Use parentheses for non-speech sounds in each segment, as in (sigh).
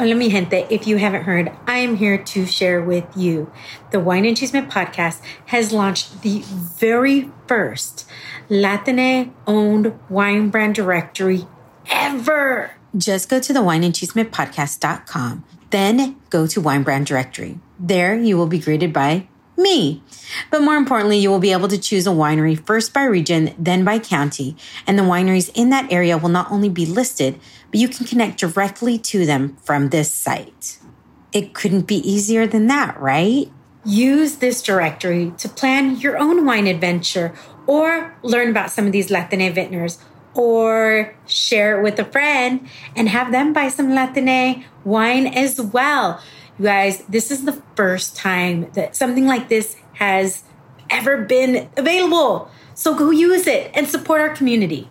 Hola, mi gente. If you haven't heard, I am here to share with you. The Wine and Chisme podcast has launched the very first Latine owned wine brand directory ever. Just go to the wineandchismepodcast.com, then go to wine brand directory. There you will be greeted by me. But more importantly, you will be able to choose a winery first by region, then by county, and the wineries in that area will not only be listed, but you can connect directly to them from this site. It couldn't be easier than that, right? Use this directory to plan your own wine adventure or learn about some of these Latine vintners or share it with a friend and have them buy some Latine wine as well. You guys, this is the first time that something like this has ever been available. So go use it and support our community.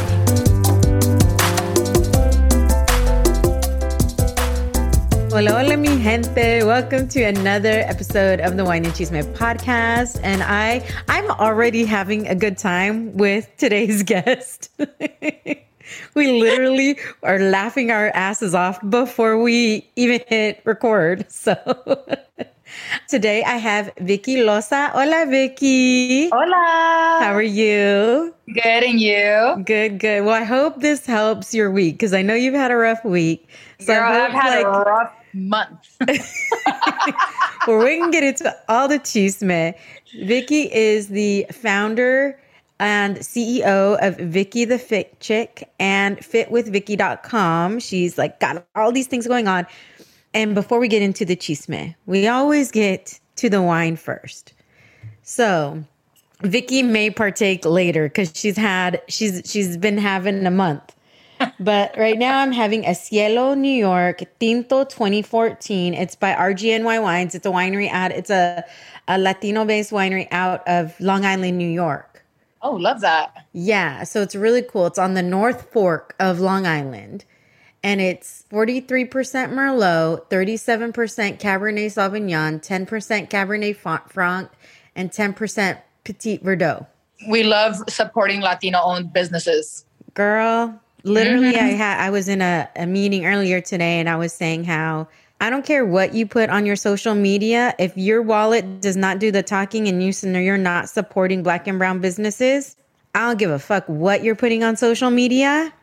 Hola, hola, mi gente. Welcome to another episode of the Wine and Chisme podcast. And I, I'm already having a good time with today's (laughs) guest. (laughs) we literally are laughing our asses off before we even hit record. (laughs) So today I have Vicky Loza. Hola, Vicky. Hola. How are you? Good, and you? Good, good. Well, I hope this helps your week because I know you've had a rough week. So Girl, I've had like, a rough month. (laughs) well, we can get into all the chisme. Vicky is the founder and CEO of Vicky the Fit Chick and fitwithvicky.com. She's like got all these things going on. And before we get into the chisme, we always get to the wine first. So Vicky may partake later because she's had she's she's been having a month but right now I'm having a Scielo New York Tinto 2014. It's by RGNY Wines. It's a winery out. It's a, a Latino based winery out of Long Island, New York. Oh, love that. Yeah. So it's really cool. It's on the North Fork of Long Island. And it's 43% Merlot, 37% Cabernet Sauvignon, 10% Cabernet Franc, and 10% Petit Verdot. We love supporting Latino owned businesses. Girl, Literally, mm-hmm. I had I was in a, a meeting earlier today and I was saying how I don't care what you put on your social media. If your wallet does not do the talking and you you're not supporting black and brown businesses, I don't give a fuck what you're putting on social media.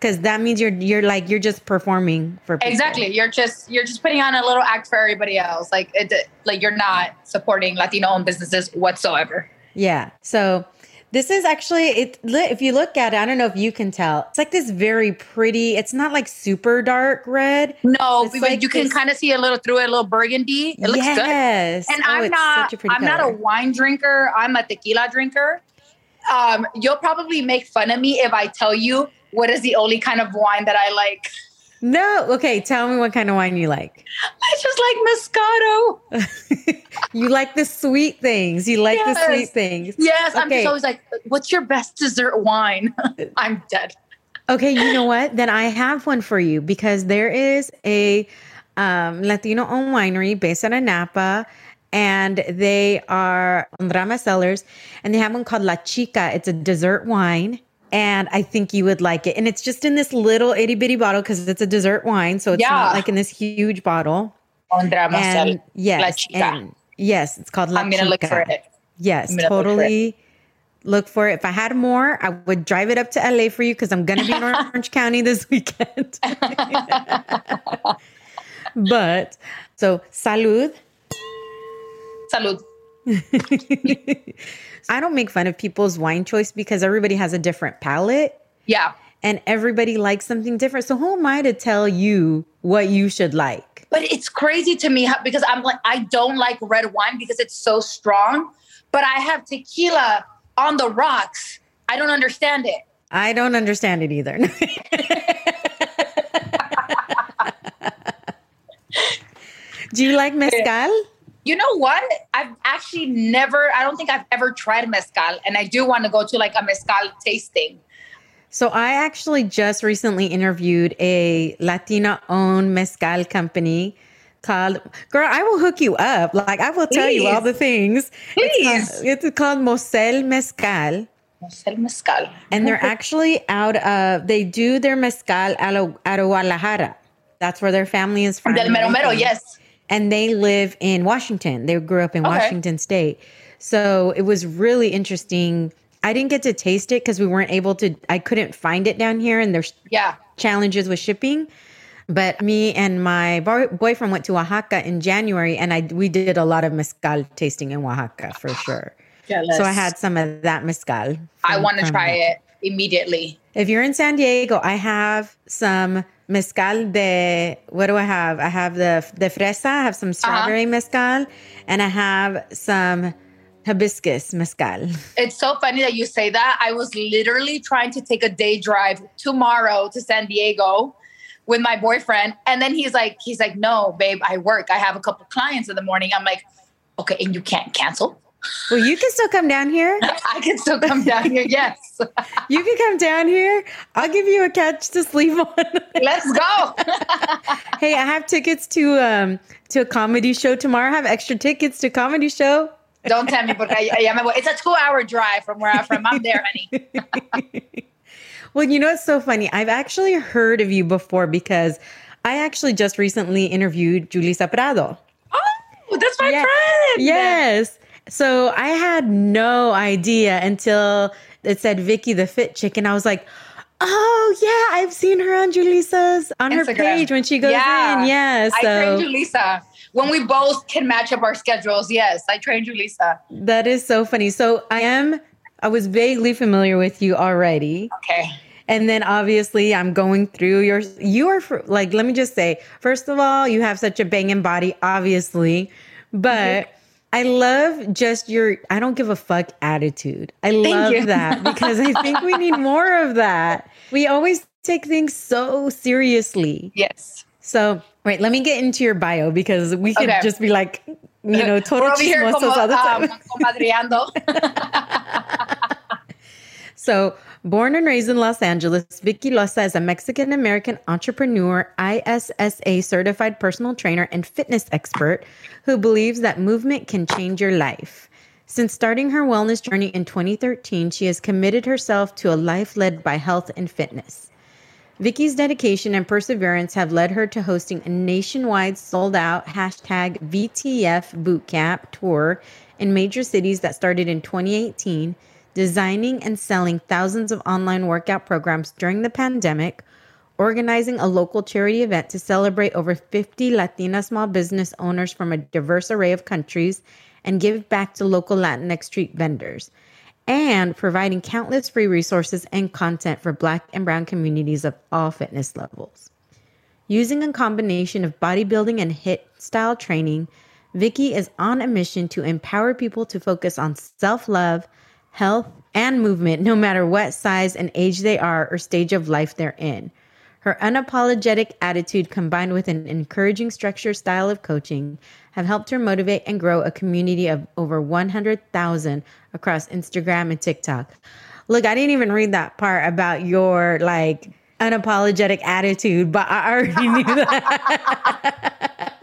Cause that means you're you're like you're just performing for people. exactly. You're just you're just putting on a little act for everybody else. Like it like you're not supporting Latino owned businesses whatsoever. Yeah. So this is actually it. If you look at it, I don't know if you can tell. It's like this very pretty. It's not like super dark red. No, but like you can kind of see a little through it, a little burgundy. It looks yes. good. And oh, I'm not. I'm color. not a wine drinker. I'm a tequila drinker. Um, you'll probably make fun of me if I tell you what is the only kind of wine that I like. No. Okay. Tell me what kind of wine you like. I just like Moscato. (laughs) you like the sweet things. You like yes. the sweet things. Yes. Okay. I'm just always like, what's your best dessert wine? (laughs) I'm dead. Okay. You know what? Then I have one for you because there is a um, Latino owned winery based out of Napa and they are Drama sellers and they have one called La Chica. It's a dessert wine and I think you would like it. And it's just in this little itty bitty bottle because it's a dessert wine, so it's yeah. not like in this huge bottle. Ondra and yes, and yes, it's called La I'm gonna Chica. look for it. Yes, totally, look for it. If I had more, I would drive it up to LA for you because I'm gonna be in (laughs) Orange County this weekend. (laughs) but so salud. Salud. (laughs) I don't make fun of people's wine choice because everybody has a different palate. Yeah. And everybody likes something different. So who am I to tell you what you should like? But it's crazy to me because I'm like, I don't like red wine because it's so strong. But I have tequila on the rocks. I don't understand it. I don't understand it either. (laughs) Do you like mezcal? You know what? I've actually never, I don't think I've ever tried mezcal. And I do want to go to like a mezcal tasting. So I actually just recently interviewed a Latina owned mezcal company called Girl, I will hook you up. Like I will tell Please. you all the things. Please. It's called, it's called Mosel Mezcal. Mosel Mezcal. And they're actually out of they do their mezcal out of, out of Guadalajara. That's where their family is from. Del Mero Mero, yes and they live in Washington. They grew up in okay. Washington State. So it was really interesting. I didn't get to taste it because we weren't able to, I couldn't find it down here and there's yeah. challenges with shipping. But me and my boyfriend went to Oaxaca in January and I we did a lot of mezcal tasting in Oaxaca for ah, sure. Jealous. So I had some of that mezcal. From, I want to try it immediately. If you're in San Diego, I have some mezcal de what do I have? I have the the fresa, I have some strawberry uh-huh. mezcal, and I have some hibiscus mezcal. It's so funny that you say that. I was literally trying to take a day drive tomorrow to San Diego with my boyfriend, and then he's like, he's like, no, babe, I work. I have a couple clients in the morning. I'm like, okay, and you can't cancel. Well, you can still come down here. (laughs) I can still come down here. Yes. (laughs) you can come down here. I'll give you a couch to sleep on. (laughs) Let's go. hey, I have tickets to um to a comedy show tomorrow. I have extra tickets to comedy show. Don't tell me, but it's a two-hour drive from where I'm from. I'm there, honey. well, you know it's so funny. I've actually heard of you before because I actually just recently interviewed Julissa Prado. Oh, that's my yeah. friend. Yes. So I had no idea until it said Vicky the Fit Chick, and I was like, Oh yeah, I've seen her on Julissa's on Instagram. her page when she goes yeah. in. Yeah, so. I trained Julissa when we both can match up our schedules. Yes, I trained Julissa. That is so funny. So I am. I was vaguely familiar with you already. Okay. And then obviously I'm going through your. You are like, let me just say, first of all, you have such a banging body, obviously, but. Mm-hmm I love just your I don't give a fuck attitude. I Thank love you. that (laughs) because I think we need more of that. We always take things so seriously. Yes. So, wait, let me get into your bio because we could okay. just be like, you know, total chismosos all the time. Um, (laughs) so, Born and raised in Los Angeles, Vicky Loza is a Mexican American entrepreneur, ISSA certified personal trainer, and fitness expert who believes that movement can change your life. Since starting her wellness journey in 2013, she has committed herself to a life led by health and fitness. Vicky's dedication and perseverance have led her to hosting a nationwide sold out hashtag VTF bootcamp tour in major cities that started in 2018 designing and selling thousands of online workout programs during the pandemic, organizing a local charity event to celebrate over 50 Latina small business owners from a diverse array of countries and give back to local Latinx street vendors, and providing countless free resources and content for Black and Brown communities of all fitness levels. Using a combination of bodybuilding and HIIT style training, Vicky is on a mission to empower people to focus on self love health, and movement, no matter what size and age they are or stage of life they're in. Her unapologetic attitude combined with an encouraging structure style of coaching have helped her motivate and grow a community of over 100,000 across Instagram and TikTok. Look, I didn't even read that part about your like unapologetic attitude, but I already knew that.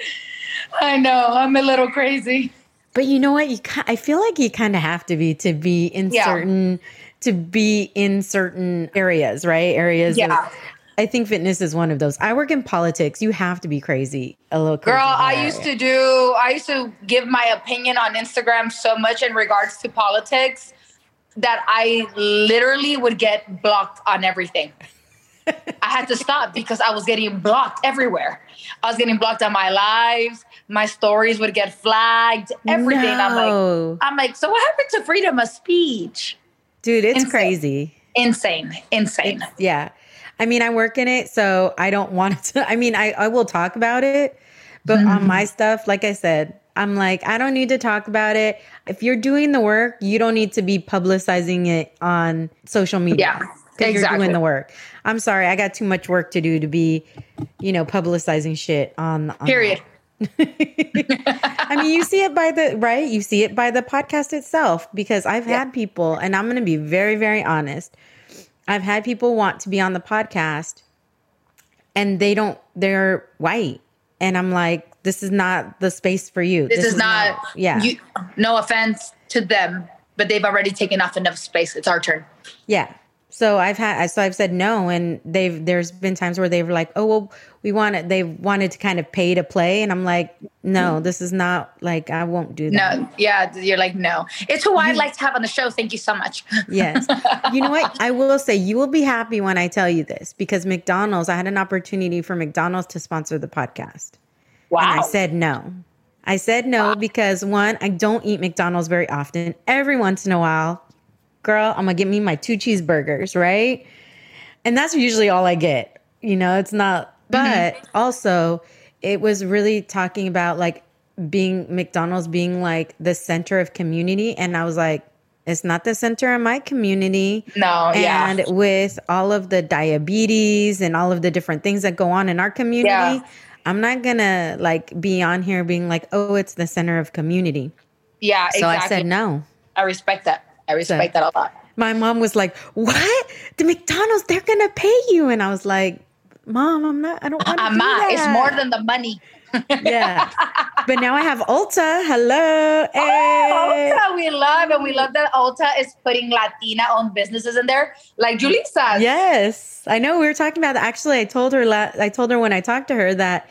(laughs) I know, I'm a little crazy. But you know what? You I feel like you kind of have to be to be in yeah. certain to be in certain areas, right? Areas. Yeah. Of, I think fitness is one of those. I work in politics. You have to be crazy. A little Girl, I used to do I used to give my opinion on Instagram so much in regards to politics that I literally would get blocked on everything. I had to stop because I was getting blocked everywhere. I was getting blocked on my lives. My stories would get flagged. Everything. No. I'm like, I'm like, so what happened to freedom of speech? Dude, it's Insane. crazy. Insane. Insane. It's, yeah. I mean, I work in it, so I don't want (laughs) to. I mean, I, I will talk about it, but mm-hmm. on my stuff, like I said, I'm like, I don't need to talk about it. If you're doing the work, you don't need to be publicizing it on social media. Yeah. Exactly. You're doing the work. I'm sorry, I got too much work to do to be, you know, publicizing shit on, on Period. (laughs) I mean, you see it by the right, you see it by the podcast itself because I've yeah. had people and I'm going to be very very honest. I've had people want to be on the podcast and they don't they're white and I'm like this is not the space for you. This, this is, is, not, not yeah. You, no offense to them, but they've already taken off enough space. It's our turn. Yeah. So I've had so I've said no, and they've there's been times where they were like, oh well, we wanted they wanted to kind of pay to play, and I'm like, no, mm-hmm. this is not like I won't do that. No, yeah, you're like no. It's who I'd mm-hmm. like to have on the show. Thank you so much. yes, you know what? I will say you will be happy when I tell you this because McDonald's. I had an opportunity for McDonald's to sponsor the podcast. Wow. And I said no. I said no wow. because one, I don't eat McDonald's very often. Every once in a while, girl, I'm gonna get me my two cheeseburgers, right? And that's usually all I get. You know, it's not, mm-hmm. but mm-hmm. also it was really talking about like being McDonald's being like the center of community. And I was like, it's not the center of my community. No, and yeah. with all of the diabetes and all of the different things that go on in our community, yeah. I'm not gonna like be on here being like, oh, it's the center of community. Yeah, so exactly. I said no. I respect that. I respect that a lot. My mom was like, "What? The McDonald's? They're gonna pay you?" And I was like, "Mom, I'm not. I don't want to do that. It's more than the money." yeah. (laughs) But now I have Ulta. Hello. Oh, hey. Oh, Ulta, we love and we love that Ulta is putting Latina owned businesses in there, like Julissa. Yes. I know we were talking about that. Actually, I told her I told her when I talked to her that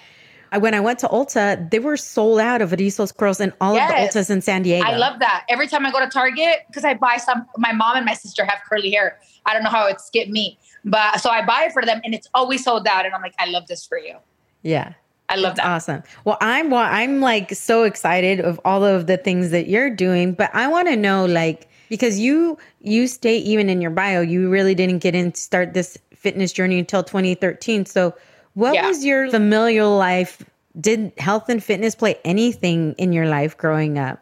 when I went to Ulta, they were sold out of Rizos curls in all yes. of the Ultas in San Diego. I love that. Every time I go to Target, because I buy some, my mom and my sister have curly hair. I don't know how it skipped me, but so I buy it for them, and it's always sold out. And I'm like, I love this for you. Yeah. I love that. Awesome. Well, I'm well, I'm like so excited of all of the things that you're doing, but I want to know like because you you state even in your bio you really didn't get in start this fitness journey until 2013. So what yeah. was your familial life? Did health and fitness play anything in your life growing up?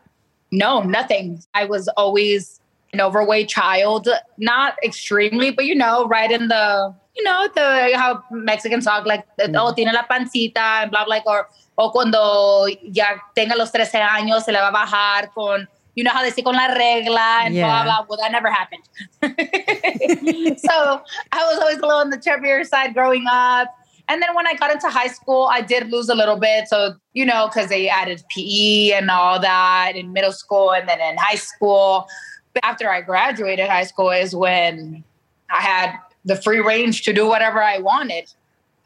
No, nothing. I was always an overweight child, not extremely, but you know, right in the, you know, the how Mexicans talk like, mm. oh, tiene la pancita, and blah, blah, like, or, o cuando ya tenga los 13 años se le va a bajar con, you know how they say con la regla and yeah. blah, blah. Well, that never happened. (laughs) so I was always a little on the chubbier side growing up. And then when I got into high school, I did lose a little bit. So, you know, because they added PE and all that in middle school and then in high school. But after I graduated high school is when I had the free range to do whatever I wanted.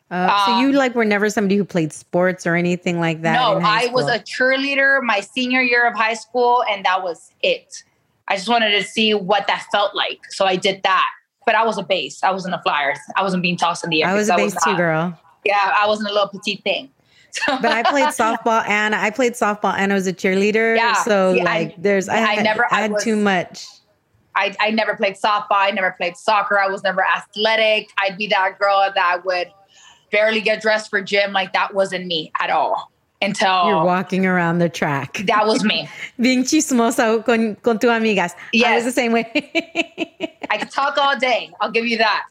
Uh, so you um, like were never somebody who played sports or anything like that? No, I was a cheerleader my senior year of high school, and that was it. I just wanted to see what that felt like, so I did that but I was a base. I wasn't a flyer. I wasn't being tossed in the air. I was a base was too, girl. Yeah, I wasn't a little petite thing. (laughs) but I played (laughs) softball and I played softball and I was a cheerleader. Yeah, so see, like I, there's I, I never I had was, too much. I, I never played softball. I never played soccer. I was never athletic. I'd be that girl that would barely get dressed for gym. Like that wasn't me at all until you're walking around the track. That was me. (laughs) Being chismosa con, con tu amigas. Yes. I was the same way. I could talk all day. I'll give you that.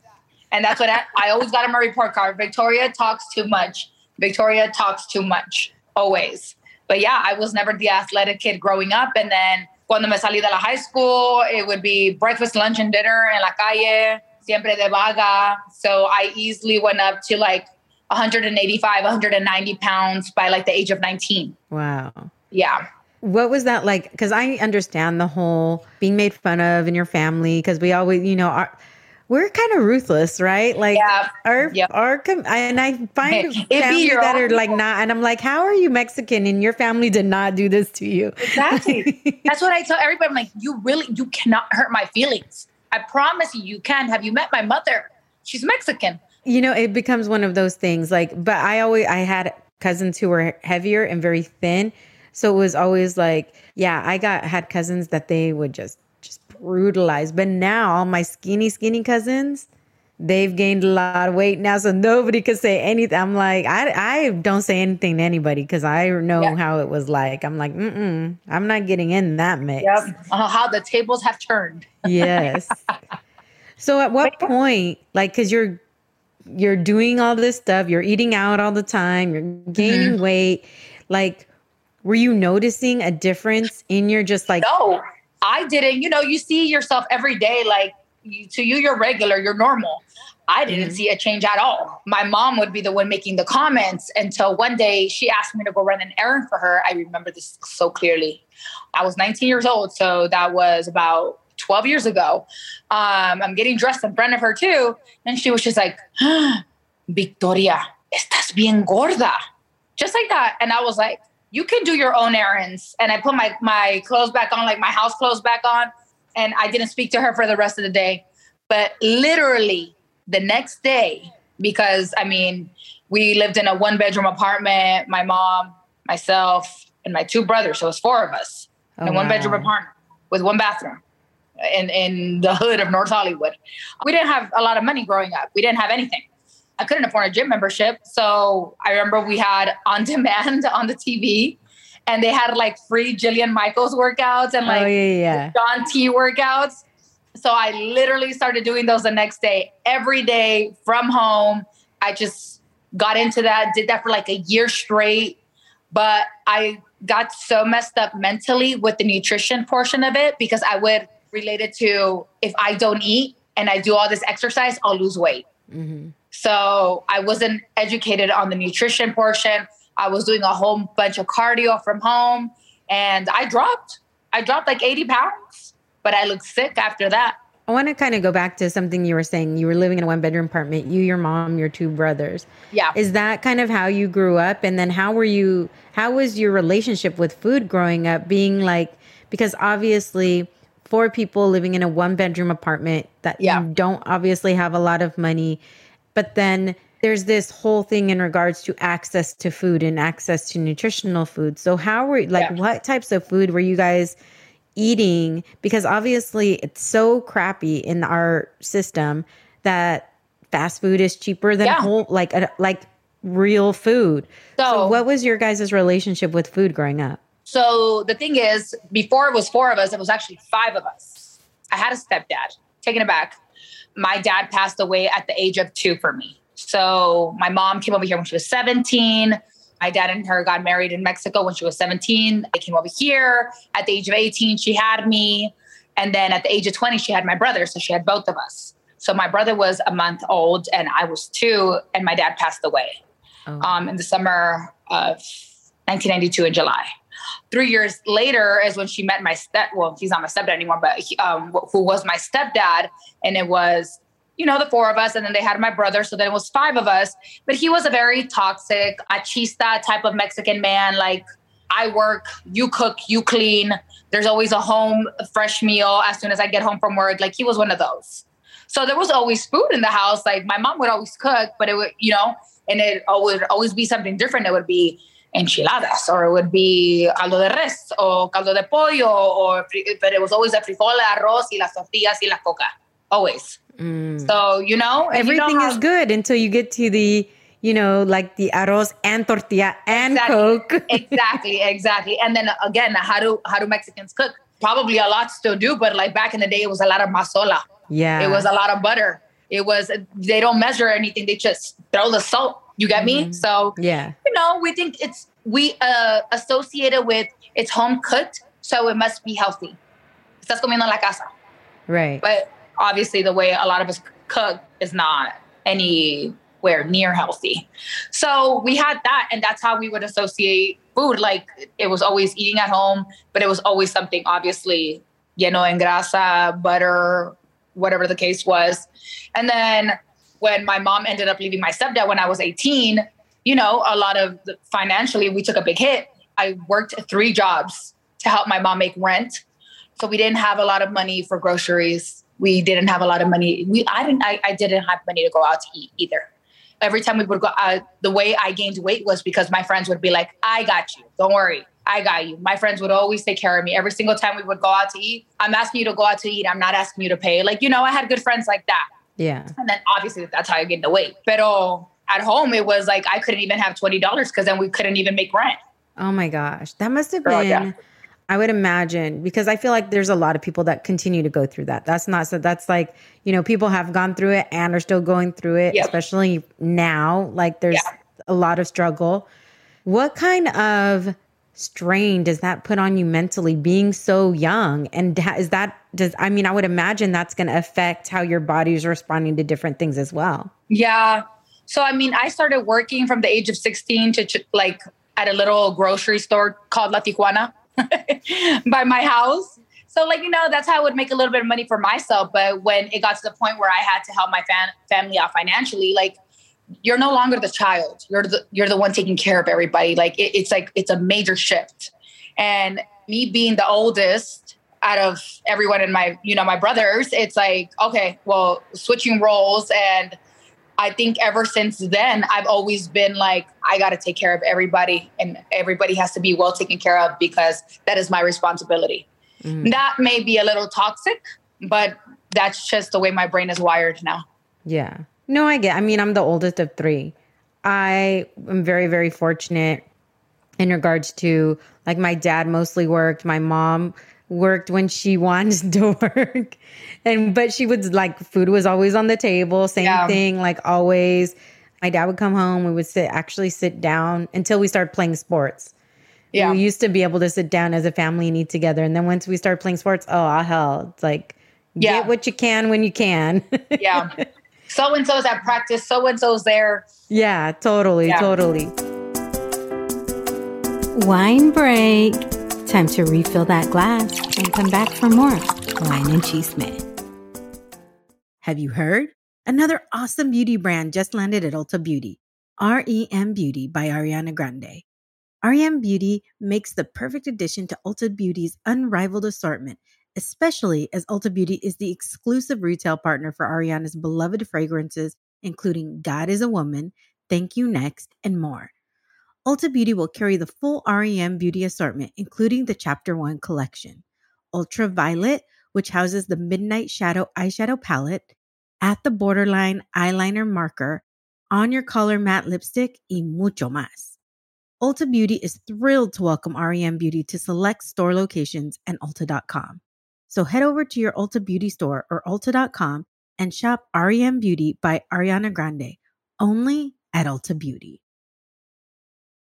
And that's what I, I always got on my report card. Victoria talks too much. Victoria talks too much. Always. But yeah, I was never the athletic kid growing up. And then cuando me salí de la high school, it would be breakfast, lunch, and dinner en la calle, siempre de vaga. So I easily went up to like 185, 190 pounds by like the age of 19. Wow. Yeah. What was that like? Because I understand the whole being made fun of in your family, because we always, you know, our, we're kind of ruthless, right? Like yeah. our yep. our com- and I find it, families that are like not, and I'm like, how are you Mexican and your family did not do this to you? Exactly. (laughs) That's what I tell everybody. I'm like, you really, you cannot hurt my feelings. I promise you, you can. Have you met my mother? She's Mexican. You know, it becomes one of those things. Like, but I always I had cousins who were heavier and very thin, so it was always like, yeah, I got had cousins that they would just just brutalize. But now all my skinny, skinny cousins, they've gained a lot of weight now, so nobody could say anything. I'm like, I, I don't say anything to anybody because I know yeah. how it was like. I'm like, mm mm, I'm not getting in that mix. Yep. Uh, how the tables have turned. yes. (laughs) So at what point, like, because you're you're doing all this stuff, you're eating out all the time, you're gaining mm-hmm. weight, like, were you noticing a difference in your just like no I didn't, you know, you see yourself every day, like you, to you, you're regular, you're normal. I didn't mm-hmm. see a change at all. My mom would be the one making the comments until one day she asked me to go run an errand for her. I remember this so clearly. I was 19 years old, so that was about 12 years ago. Um, I'm getting dressed in front of her too. And she was just like, Victoria, estás bien gorda. Just like that. And I was like, you can do your own errands. And I put my my clothes back on, like my house clothes back on, and I didn't speak to her for the rest of the day. But literally the next day, because I mean, we lived in a one bedroom apartment, my mom, myself, and my two brothers. So it was four of us oh, in one wow. bedroom apartment with one bathroom in, in the hood of North Hollywood. We didn't have a lot of money growing up. We didn't have anything. I couldn't afford a gym membership. So I remember we had on (laughs) demand on the TV and they had like free Jillian Michaels workouts and oh, like oh, yeah, yeah. Shaun T workouts. So I literally started doing those the next day, every day from home. I just got into that, did that for like a year straight. But I got so messed up mentally with the nutrition portion of it because I would relate it to if I don't eat and I do all this exercise, I'll lose weight. Mm-hmm. So I wasn't educated on the nutrition portion. I was doing a whole bunch of cardio from home and I dropped. I dropped like 80 pounds, but I looked sick after that. I want to kind of go back to something you were saying. You were living in a one bedroom apartment, you, your mom, your two brothers. Yeah. Is that kind of how you grew up? And then how were you, how was your relationship with food growing up? Being like, because obviously, four people living in a one bedroom apartment that yeah. you don't obviously have a lot of money but then there's this whole thing in regards to access to food and access to nutritional food. So how were like yeah. what types of food were you guys eating? Because obviously it's so crappy in our system that fast food is cheaper than yeah. whole like a, like real food. So, so what was your guys' relationship with food growing up? So the thing is, before it was four of us, it was actually five of us. I had a stepdad. Taking it back my dad passed away at the age of two for me. So my mom came over here when she was 17. My dad and her got married in Mexico when she was 17. They came over here. At the age of 18, she had me. And then at the age of 20, she had my brother. So she had both of us. So my brother was a month old and I was two, and my dad passed away oh. um, in the summer of 1992 in July three years later is when she met my step. Well, he's not my stepdad anymore, but he, um, who was my stepdad, and it was you know the four of us, and then they had my brother, so then it was five of us. But he was a very toxic, machista type of Mexican man, like. I work, you cook, you clean. There's always a home fresh meal as soon as I get home from work. Like he was one of those. So there was always food in the house. Like my mom would always cook, but it would, you know, and it would always be something different. It would be enchiladas, or it would be caldo de res, or caldo de pollo, or but it was always the frijol, arroz, y las tortillas, y la coca, always. Mm. So you know, everything you know how, is good until you get to the you know, like the arroz and tortilla and exactly, coke. (laughs) exactly, exactly. And then again, how do how do Mexicans cook? Probably a lot still do, but like back in the day, it was a lot of mazola. Yeah, it was a lot of butter. It was they don't measure anything; they just throw the salt you get mm-hmm. me? So yeah, you know, we think it's we uh associated with it's home cooked, so it must be healthy. Estás comiendo en la casa. Right. But obviously the way a lot of us cook is not anywhere near healthy. So we had that and that's how we would associate food. Like it was always eating at home, but it was always something obviously lleno en grasa, butter, whatever the case was. And then when my mom ended up leaving my stepdad when I was 18, you know, a lot of the, financially, we took a big hit. I worked three jobs to help my mom make rent. So we didn't have a lot of money for groceries. We didn't have a lot of money. We, I didn't, I, I didn't have money to go out to eat either. Every time we would go out, the way I gained weight was because my friends would be like, I got you. Don't worry. I got you. My friends would always take care of me. Every single time we would go out to eat, I'm asking you to go out to eat. I'm not asking you to pay. Like, you know, I had good friends like that. Yeah. And then obviously that's how I gained the weight. But at home, it was like I couldn't even have $20 because then we couldn't even make rent. Oh my gosh. That must have been, yeah. I would imagine, because I feel like there's a lot of people that continue to go through that. That's not so, that's like, you know, people have gone through it and are still going through it, yep. especially now. Like there's yeah. a lot of struggle. What kind of strain does that put on you mentally being so young? And is that does i mean i would imagine that's going to affect how your body is responding to different things as well. Yeah. So i mean i started working from the age of 16 to like at a little grocery store called la tijuana (laughs) by my house. So like you know that's how i would make a little bit of money for myself. But when it got to the point where i had to help my fam- family out financially like you're no longer the child. You're the you're the one taking care of everybody. Like it, it's like it's a major shift. And me being the oldest out of everyone in my you know my brothers, it's like okay, well switching roles and. I think ever since then, I've always been like, I got to take care of everybody, and everybody has to be well taken care of because that is my responsibility. Mm-hmm. That may be a little toxic, but that's just the way my brain is wired now. Yeah. No, I get. I mean, I'm the oldest of three. I am very, very fortunate in regards to like my dad mostly worked. My mom worked when she (laughs) wanted to work. And but she would like food was always on the table, same yeah. thing, like always. My dad would come home, we would sit actually sit down until we started playing sports. Yeah. We used to be able to sit down as a family and eat together. And then once we started playing sports, oh hell, it's like yeah. get what you can when you can. (laughs) yeah so and so's at practice, so and so's there. Yeah, totally, yeah. totally. Wine break. Time to refill that glass and come back for more wine and chisme. Have you heard? Another awesome beauty brand just landed at Ulta Beauty. REM Beauty by Ariana Grande. REM Beauty makes the perfect addition to Ulta Beauty's unrivaled assortment especially as Ulta Beauty is the exclusive retail partner for Ariana's beloved fragrances, including God is a Woman, Thank You Next, and more. Ulta Beauty will carry the full REM beauty assortment, including the Chapter 1 collection, Ultraviolet, which houses the Midnight Shadow eyeshadow palette, At the Borderline eyeliner marker, On Your Color matte lipstick, y mucho más. Ulta Beauty is thrilled to welcome REM Beauty to select store locations and Ulta.com. So head over to your Ulta Beauty store or Ulta.com and shop REM Beauty by Ariana Grande only at Ulta Beauty.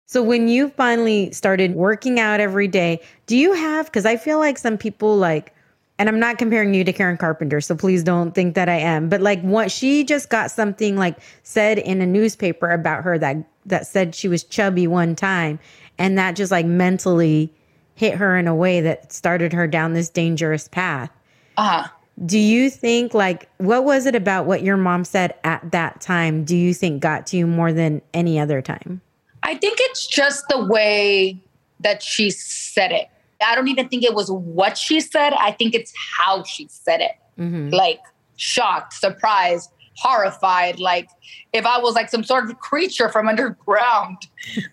So when you finally started working out every day, do you have because I feel like some people like and I'm not comparing you to Karen Carpenter, so please don't think that I am. But like what she just got something like said in a newspaper about her that that said she was chubby one time and that just like mentally hit her in a way that started her down this dangerous path. Uh-huh. Do you think like what was it about what your mom said at that time do you think got to you more than any other time? I think it's just the way that she said it. I don't even think it was what she said. I think it's how she said it. Mm-hmm. Like shocked, surprised, horrified. Like if I was like some sort of creature from (laughs) underground.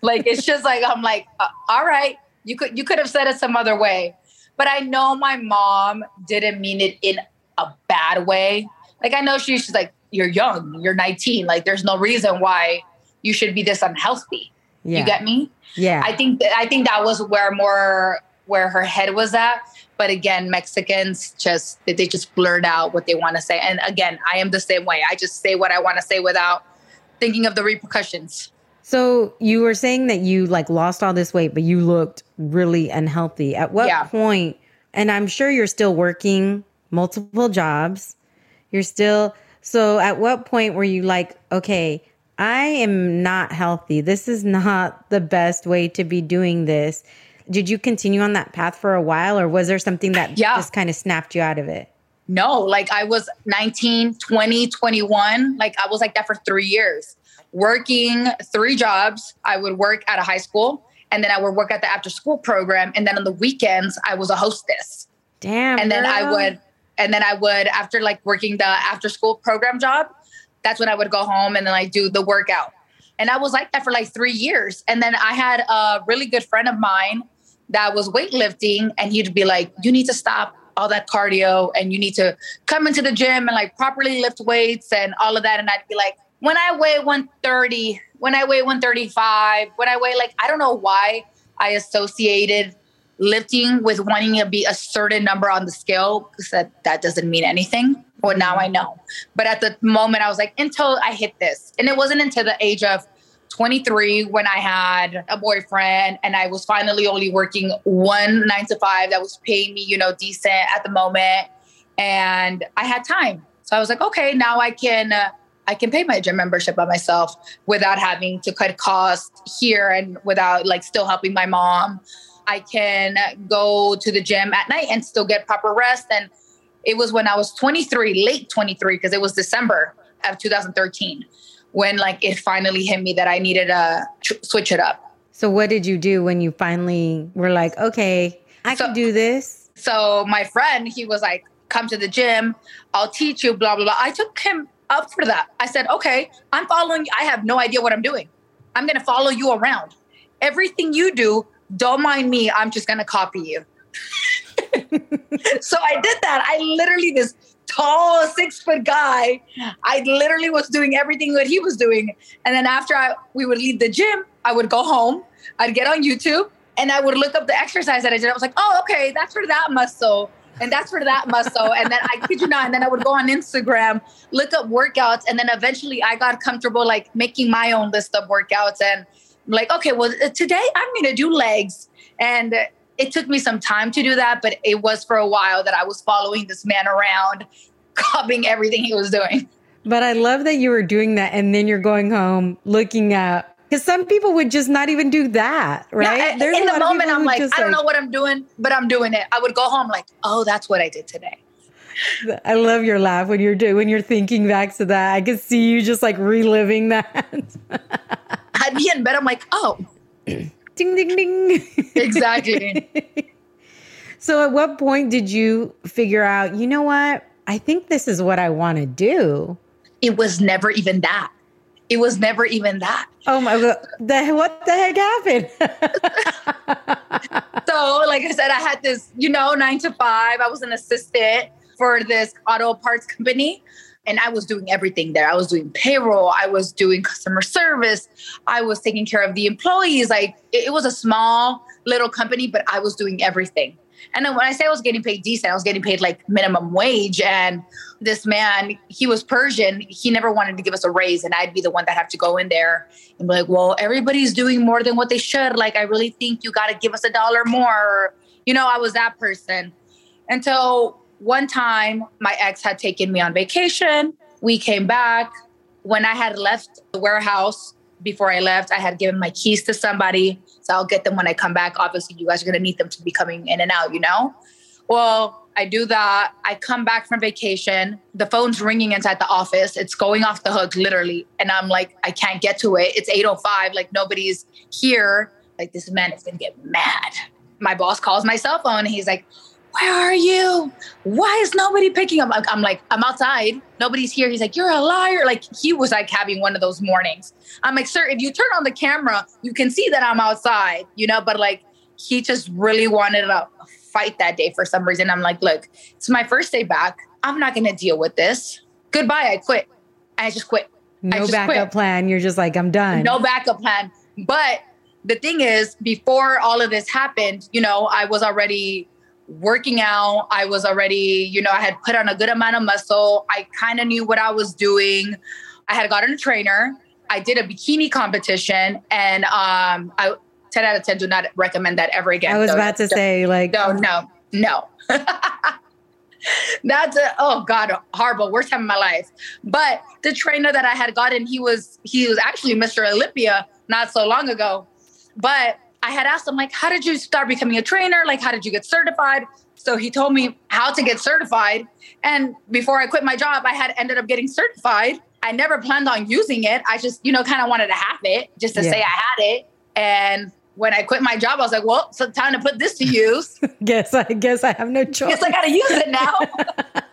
like it's just like I'm like, uh, all right, you could you could have said it some other way. But I know my mom didn't mean it in a bad way. Like I know she, she's like, you're young, you're 19. Like there's no reason why you should be this unhealthy. Yeah. You get me? Yeah. I think th- I think that was where more where her head was at. But again, Mexicans just they just blurt out what they want to say. And again, I am the same way. I just say what I want to say without thinking of the repercussions. So you were saying that you like lost all this weight, but you looked really unhealthy. At what yeah. point? And I'm sure you're still working multiple jobs. You're still so at what point were you like, okay, I am not healthy. This is not the best way to be doing this. Did you continue on that path for a while or was there something that yeah. just kind of snapped you out of it? no, like I was 19, 20, 21. Like I was like that for three years, working three jobs. I would work at a high school and then I would work at the after school program. And then on the weekends, I was a hostess. Damn. And then I would, and then I would, after like working the after school program job, that's when I would go home and then I do the workout. And I was like that for like three years. And then I had a really good friend of mine that was weightlifting, and he'd be like, You need to stop all that cardio and you need to come into the gym and like properly lift weights and all of that. And I'd be like, when I weigh 130, when I weigh 135, when I weigh like, I don't know why I associated lifting with wanting to be a certain number on the scale because that, that doesn't mean anything. Well, now I know. But at the moment, I was like, until I hit this. And it wasn't until the age of 23 when I had a boyfriend and I was finally only working one nine to five that was paying me, you know, decent at the moment. And I had time. So I was like, okay, now I can. Uh, I can pay my gym membership by myself without having to cut costs here and without like still helping my mom. I can go to the gym at night and still get proper rest. And it was when I was 23, late 23, because it was December of 2013 when like it finally hit me that I needed to tr- switch it up. So what did you do when you finally were like, okay, I so, can do this? So my friend, he was like, come to the gym, I'll teach you, blah, blah, blah. I took him up for that. I said, okay, I'm following you. I have no idea what I'm doing. I'm going to follow you around. Everything you do, don't mind me. I'm just going to copy you. (laughs) so I did that. I literally, this tall six foot guy. I literally was doing everything that he was doing. And then after I, we would leave the gym, I would go home, I'd get on YouTube and I would look up the exercise that I did. I was like, oh, okay, that's for that muscle. And that's for that muscle. and then I kid you not. And then I would go on Instagram, look up workouts. And then eventually I got comfortable like making my own list of workouts and I'm like, okay, well, uh, today I'm to do legs. And it took me some time to do that, but it was for a while that I was following this man around, (laughs) copying everything he was doing. But I love that you were doing that and then you're going home looking at because some people would just not even do that, right? Yeah, in the moment, I'm like, I don't like, know what I'm doing, but I'm doing it. I would go home like, oh, that's what I did today. I love your laugh when you're doing when you're thinking back to that. I can see you just like reliving that. (laughs) I'd be in bed. I'm like, oh, (clears throat) ding ding ding exactly (laughs) so at what point did you figure out you know what i think this is what i want to do it was never even that it was never even that oh my god the, what the heck happened (laughs) so like i said i had this you know nine to five i was an assistant for this auto parts company and I was doing everything there. I was doing payroll, I was doing customer service, I was taking care of the employees. Like it, it was a small little company, but I was doing everything. And then when I say I was getting paid decent, I was getting paid like minimum wage. And this man, he was Persian. He never wanted to give us a raise. And I'd be the one that have to go in there and be like, well, everybody's doing more than what they should. Like, I really think you got to give us a dollar more. You know, I was that person. Until one time, my ex had taken me on vacation. We came back. When I had left the warehouse before I left, I had given my keys to somebody. So I'll get them when I come back. Obviously, you guys are going to need them to be coming in and out, you know? Well, I do that. I come back from vacation. The phone's ringing inside the office. It's going off the hook, literally. And I'm like, I can't get to it. It's 8.05. Like, nobody's here. Like, this man is going to get mad. My boss calls my cell phone. And he's like, where are you? Why is nobody picking up? I'm like, I'm outside. Nobody's here. He's like, you're a liar. Like he was like having one of those mornings. I'm like, sir, if you turn on the camera, you can see that I'm outside, you know, but like he just really wanted to fight that day for some reason. I'm like, look, it's my first day back. I'm not going to deal with this. Goodbye. I quit. I just quit. No just backup quit. plan. You're just like, I'm done. No backup plan. But the thing is, before all of this happened, you know, I was already working out. I was already, you know, I had put on a good amount of muscle. I kind of knew what I was doing. I had gotten a trainer. I did a bikini competition and um I 10 out of 10 do not recommend that ever again. I was so, about to say like no, no, no. (laughs) That's a, oh god, horrible, worst time of my life. But the trainer that I had gotten, he was he was actually Mr. Olympia not so long ago. But I had asked him, like, how did you start becoming a trainer? Like, how did you get certified? So he told me how to get certified. And before I quit my job, I had ended up getting certified. I never planned on using it. I just, you know, kind of wanted to have it just to yeah. say I had it. And when I quit my job, I was like, well, it's time to put this to use. (laughs) guess I guess I have no choice. Guess I gotta use it now. (laughs)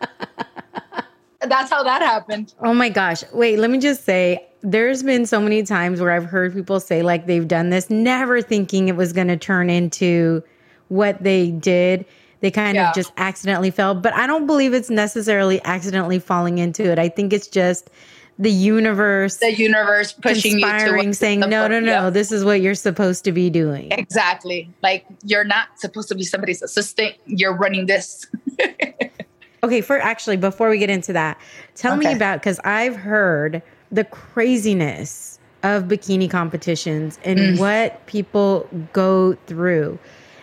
That's how that happened. Oh my gosh. Wait, let me just say there's been so many times where I've heard people say like they've done this, never thinking it was gonna turn into what they did. They kind yeah. of just accidentally fell. But I don't believe it's necessarily accidentally falling into it. I think it's just the universe the universe pushing inspiring you saying no no no yep. this is what you're supposed to be doing exactly like you're not supposed to be somebody's assistant you're running this (laughs) okay for actually before we get into that tell okay. me about because i've heard the craziness of bikini competitions and mm. what people go through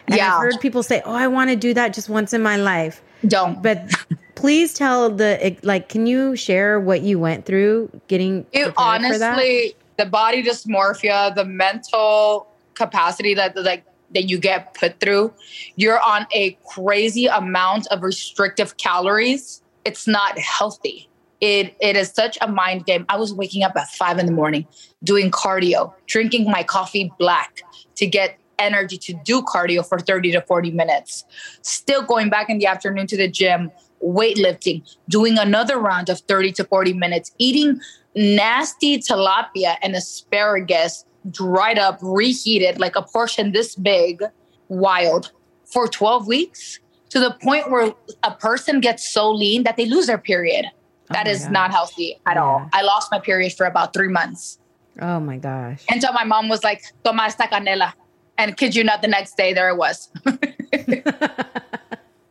and yeah. I've heard people say, "Oh, I want to do that just once in my life." Don't. But please tell the like. Can you share what you went through getting? It, honestly, the body dysmorphia, the mental capacity that like that you get put through, you're on a crazy amount of restrictive calories. It's not healthy. It it is such a mind game. I was waking up at five in the morning, doing cardio, drinking my coffee black to get energy to do cardio for 30 to 40 minutes. Still going back in the afternoon to the gym, weightlifting, doing another round of 30 to 40 minutes, eating nasty tilapia and asparagus dried up, reheated, like a portion this big, wild for 12 weeks to the point where a person gets so lean that they lose their period. Oh that oh is gosh. not healthy at yeah. all. I lost my period for about three months. Oh my gosh. Until my mom was like, toma esta canela. And kid you not, the next day there it was. (laughs) wow.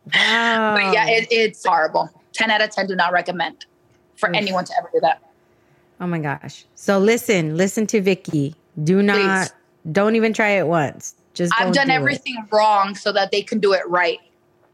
But yeah, it, it's horrible. 10 out of 10 do not recommend for Oof. anyone to ever do that. Oh my gosh. So listen, listen to Vicky. Do not, Please. don't even try it once. Just I've done do everything it. wrong so that they can do it right.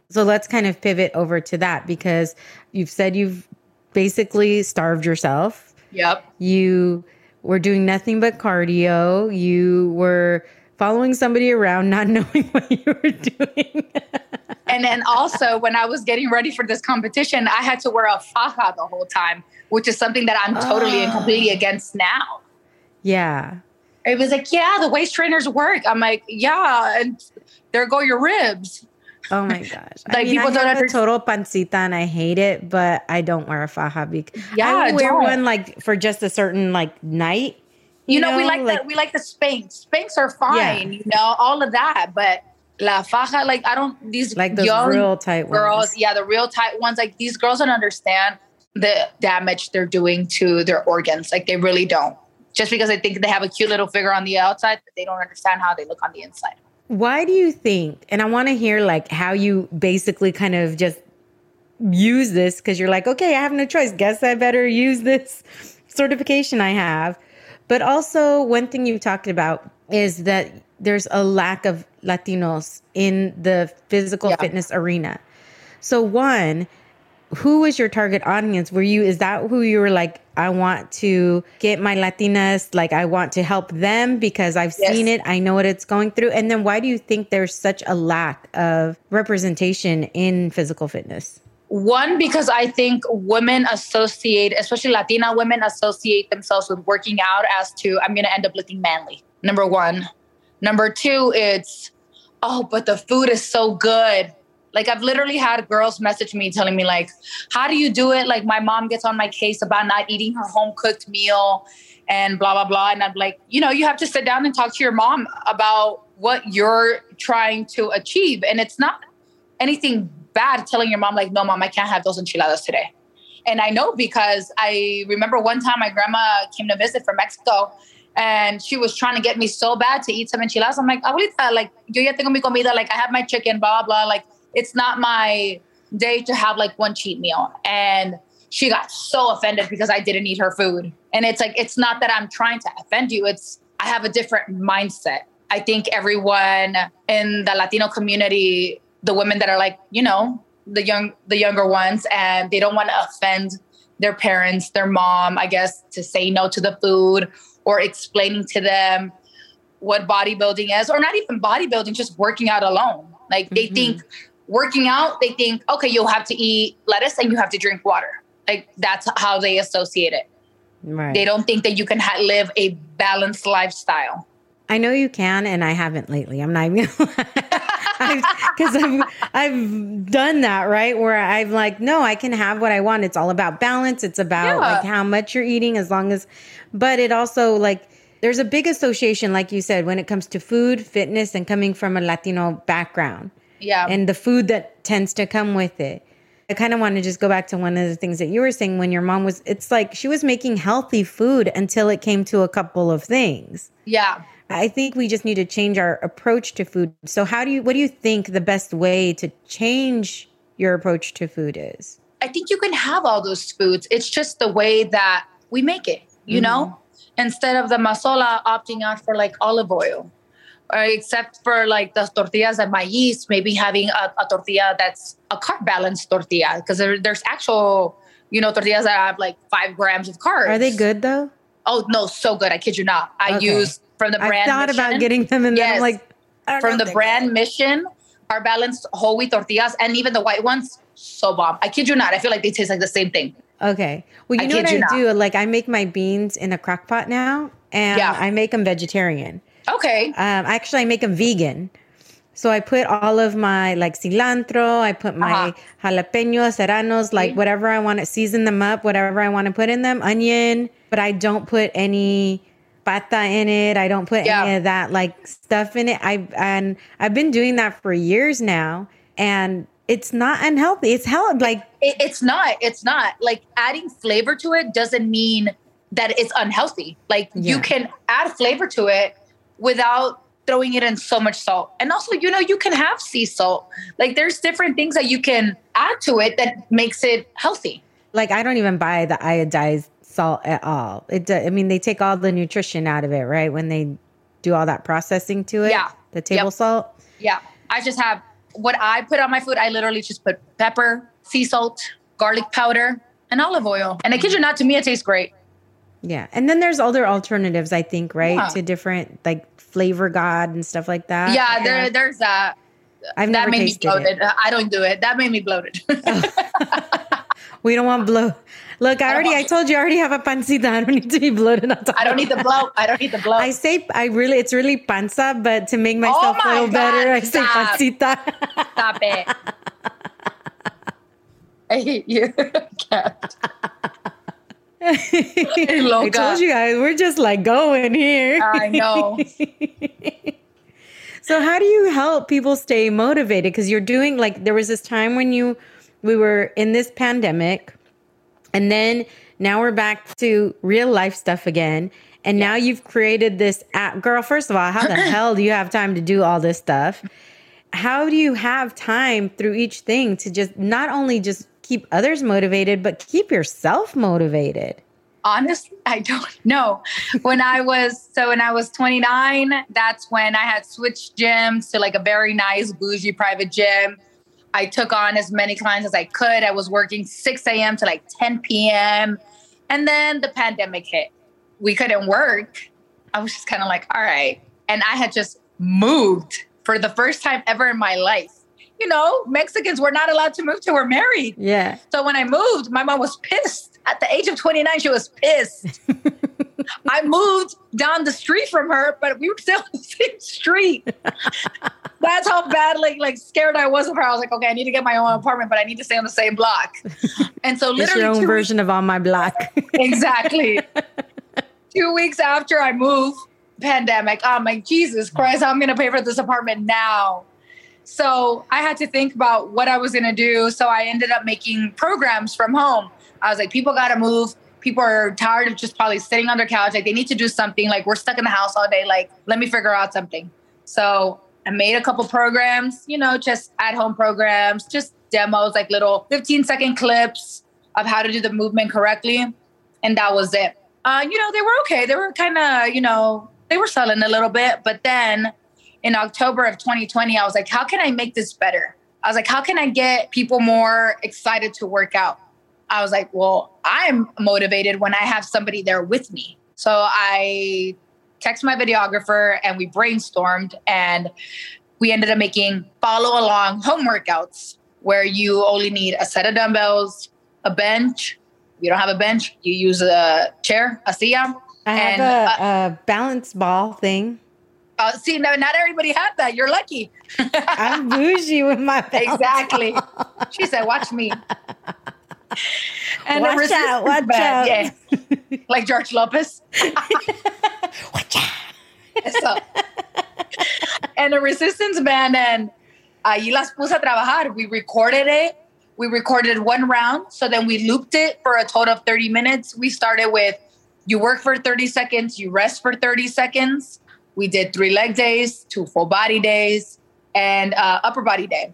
So let's kind of pivot over to that because you've said you've basically starved yourself. Yep. You were doing nothing but cardio. You were following somebody around, not (laughs) knowing what you were doing. (laughs) and then also, when I was getting ready for this competition, I had to wear a faja the whole time, which is something that I'm totally and completely ah. against now. Yeah. It was like, yeah, the waist trainers work. I'm like, yeah, and there go your ribs. Oh my gosh! like I mean, people I don't have a total pancita, and I hate it, but I don't wear a faja because yeah, I wear don't. one like for just a certain like night you, know, know, we like, like the we like the Spanx. Spanx are fine, yeah. you know, all of that. But La Faja, like I don't these like those young real tight girls, ones. yeah, the real tight ones. Like these girls don't understand the damage they're doing to their organs. Like they really don't. Just because I think they have a cute little figure on the outside, but they don't understand how they look on the inside. Why do you think? And I want to hear like how you basically kind of just use this because you're like, okay, I have no choice. Guess I better use this certification I have. But also, one thing you talked about is that there's a lack of Latinos in the physical yeah. fitness arena. So, one, who was your target audience? Were you, is that who you were like, I want to get my Latinas, like, I want to help them because I've yes. seen it, I know what it's going through? And then why do you think there's such a lack of representation in physical fitness? One, because I think women associate, especially Latina women, associate themselves with working out as to, I'm going to end up looking manly. Number one. Number two, it's, oh, but the food is so good. Like I've literally had girls message me telling me like, how do you do it? Like my mom gets on my case about not eating her home cooked meal and blah blah blah. And I'm like, you know, you have to sit down and talk to your mom about what you're trying to achieve. And it's not anything bad telling your mom like, no, mom, I can't have those enchiladas today. And I know because I remember one time my grandma came to visit from Mexico and she was trying to get me so bad to eat some enchiladas. I'm like, abuelita, like, yo ya tengo mi comida, like, I have my chicken, blah, blah. Like, it's not my day to have like one cheat meal. And she got so offended because I didn't eat her food. And it's like, it's not that I'm trying to offend you, it's I have a different mindset. I think everyone in the Latino community the women that are like, you know, the young the younger ones and they don't want to offend their parents, their mom, I guess, to say no to the food or explaining to them what bodybuilding is, or not even bodybuilding, just working out alone. Like they mm-hmm. think working out, they think, okay, you'll have to eat lettuce and you have to drink water. Like that's how they associate it. Right. They don't think that you can ha- live a balanced lifestyle. I know you can, and I haven't lately. I'm not even (laughs) because I've I've done that right where I'm like, no, I can have what I want. It's all about balance. It's about yeah. like how much you're eating, as long as. But it also like there's a big association, like you said, when it comes to food, fitness, and coming from a Latino background. Yeah. And the food that tends to come with it. I kind of want to just go back to one of the things that you were saying when your mom was, it's like she was making healthy food until it came to a couple of things. Yeah. I think we just need to change our approach to food. So, how do you, what do you think the best way to change your approach to food is? I think you can have all those foods. It's just the way that we make it, you mm-hmm. know? Instead of the mazola opting out for like olive oil, or except for like the tortillas and maíz, maybe having a, a tortilla that's a carb balanced tortilla because there, there's actual, you know, tortillas that have like five grams of carbs. Are they good though? Oh no, so good! I kid you not. I okay. use from the brand. I thought Mission. about getting them, and yes. then I'm like, from the brand good. Mission, our balanced whole wheat tortillas, and even the white ones, so bomb. I kid you not. I feel like they taste like the same thing. Okay. Well, you I know what I do? Like I make my beans in a crock pot now, and yeah. I make them vegetarian. Okay. Um, actually, I make them vegan. So I put all of my like cilantro, I put my uh-huh. jalapenos, serranos, like mm-hmm. whatever I want to season them up, whatever I want to put in them, onion, but I don't put any pata in it. I don't put yeah. any of that like stuff in it. I and I've been doing that for years now, and it's not unhealthy. It's healthy. Like it, it's not. It's not like adding flavor to it doesn't mean that it's unhealthy. Like yeah. you can add flavor to it without throwing it in so much salt. And also, you know, you can have sea salt. Like there's different things that you can add to it that makes it healthy. Like I don't even buy the iodized salt at all. It I mean they take all the nutrition out of it, right? When they do all that processing to it. Yeah. The table yep. salt. Yeah. I just have what I put on my food, I literally just put pepper, sea salt, garlic powder, and olive oil. And I kid you not, to me it tastes great. Yeah. And then there's other alternatives, I think, right? Yeah. To different like flavor god and stuff like that. Yeah, there there's that. I've that made me bloated. It. I don't do it. That made me bloated. (laughs) Oh. we don't want bloat. Look, I, I already I told you I already have a pancita. I don't need to be bloated on top. I don't need the bloat. I don't need the bloat. I say I really it's really panza, but to make oh myself oh my feel God, better, I say pancita. Stop it. (laughs) I hate you. (laughs) I told you guys, we're just like going here. I know. (laughs) so how do you help people stay motivated? Because you're doing like there was this time when you we were in this pandemic, and then now we're back to real life stuff again. And now you've created this app. Girl, first of all, how the (clears throat) hell do you have time to do all this stuff? How do you have time through each thing to just not only just keep others motivated, but keep yourself motivated? Honestly, I don't (laughs) know. When I was so when I was 29, that's when I had switched gyms to like a very nice bougie private gym. I took on as many clients as I could. I was working 6 a.m. to like 10 p.m. And then the pandemic hit. We couldn't work. I was just kind of like, all right. And I had just moved for the first time ever in my life you know, Mexicans were not allowed to move till we're married. Yeah. So when I moved, my mom was pissed. At the age of 29, she was pissed. (laughs) I moved down the street from her, but we were still (laughs) on the same street. That's how badly like scared I was of her. I was like, okay, I need to get my own apartment, but I need to stay on the same block. And so (laughs) literally your own version weeks, of on my block. exactly. two weeks after I moved, pandemic. I'm like, Jesus Christ, I'm gonna pay for this apartment now. So I had to think about what I was going to do. So I ended up making programs from home. I was like, people got to move. People are tired of just probably sitting on their couch. Like they need to do something. Like we're stuck in the house all day. Like let me figure out something. So I made a couple programs, you know, just at home programs, just demos, like little 15 second clips of how to do the movement correctly. And that was it. Uh, you know, they were okay. They were kind of, you know, they were selling a little bit. But then in October of 2020, I was like, how can I make this better? I was like, how can I get people more excited to work out? I was like, well, I'm motivated when I have somebody there with me. So I text my videographer and we brainstormed and we ended up making follow along home workouts where you only need a set of dumbbells, a bench. If you don't have a bench, you use a chair, a silla. I have and, a, uh, a balance ball thing. Uh, see, no, not everybody had that. You're lucky. (laughs) I'm bougie with my (laughs) exactly. She said, "Watch me." And watch out! Watch band, out! Yeah, like George Lopez. (laughs) watch out! So, and a resistance band, and ahí las puse a trabajar. We recorded it. We recorded one round, so then we looped it for a total of 30 minutes. We started with you work for 30 seconds, you rest for 30 seconds. We did three leg days, two full body days, and uh, upper body day.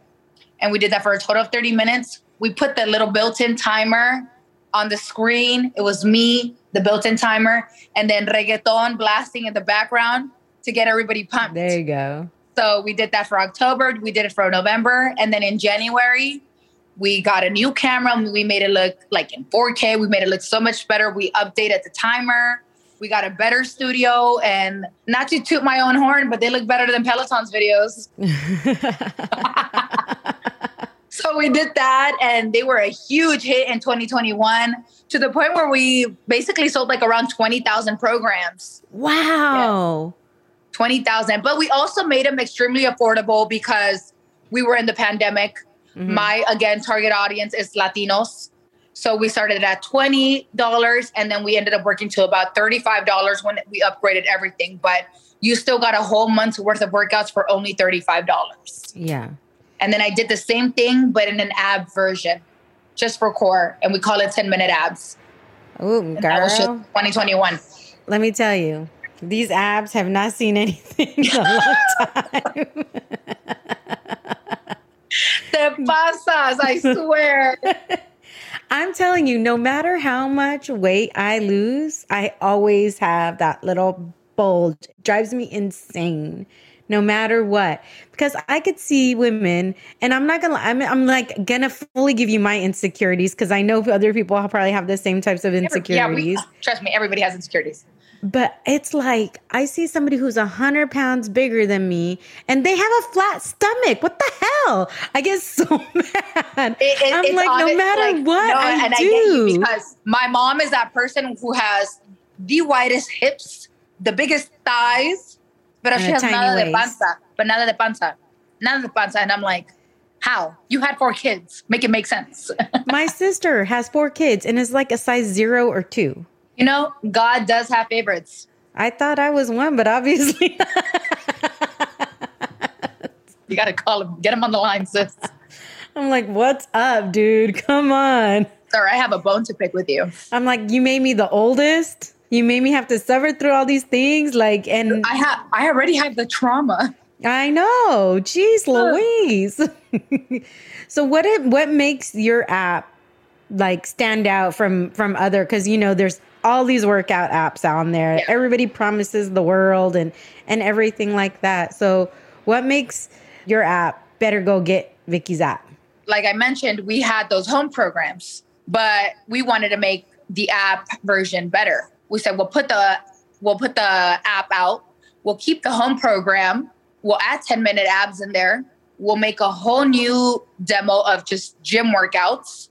And we did that for a total of 30 minutes. We put the little built in timer on the screen. It was me, the built in timer, and then reggaeton blasting in the background to get everybody pumped. There you go. So we did that for October. We did it for November. And then in January, we got a new camera. We made it look like in 4K. We made it look so much better. We updated the timer. We got a better studio and not to toot my own horn, but they look better than Peloton's videos. (laughs) (laughs) so we did that and they were a huge hit in 2021 to the point where we basically sold like around 20,000 programs. Wow. 20,000. But we also made them extremely affordable because we were in the pandemic. Mm-hmm. My, again, target audience is Latinos. So we started at $20 and then we ended up working to about $35 when we upgraded everything. But you still got a whole month's worth of workouts for only $35. Yeah. And then I did the same thing, but in an ab version, just for core. And we call it 10 minute abs. Ooh, girl. 2021. Let me tell you, these abs have not seen anything in a long (laughs) time. Te pasas, I swear. (laughs) I'm telling you, no matter how much weight I lose, I always have that little bulge. It drives me insane no matter what. Because i could see women and i'm not gonna i'm, I'm like gonna fully give you my insecurities because i know other people probably have the same types of insecurities yeah, we, trust me everybody has insecurities but it's like I see somebody who's a hundred pounds bigger than me, and they have a flat stomach. What the hell? I get so (laughs) mad. It, it, I'm like, no matter like, what no, I do, I because my mom is that person who has the widest hips, the biggest thighs, but she has nada waist. de panza, but nada de panza, nada de panza, and I'm like. How? You had four kids. Make it make sense. (laughs) my sister has four kids and is like a size zero or two. You know, God does have favorites. I thought I was one, but obviously. (laughs) you got to call him, get him on the line, sis. I'm like, what's up, dude? Come on. Sir, I have a bone to pick with you. I'm like, you made me the oldest. You made me have to suffer through all these things. Like, and I have, I already have the trauma. I know. Jeez Louise. (laughs) so what it what makes your app like stand out from from other because you know there's all these workout apps on there. Yeah. Everybody promises the world and and everything like that. So, what makes your app better go get Vicky's app? Like I mentioned, we had those home programs, but we wanted to make the app version better. We said we'll put the we'll put the app out. We'll keep the home program. We'll add 10 minute abs in there. We'll make a whole new demo of just gym workouts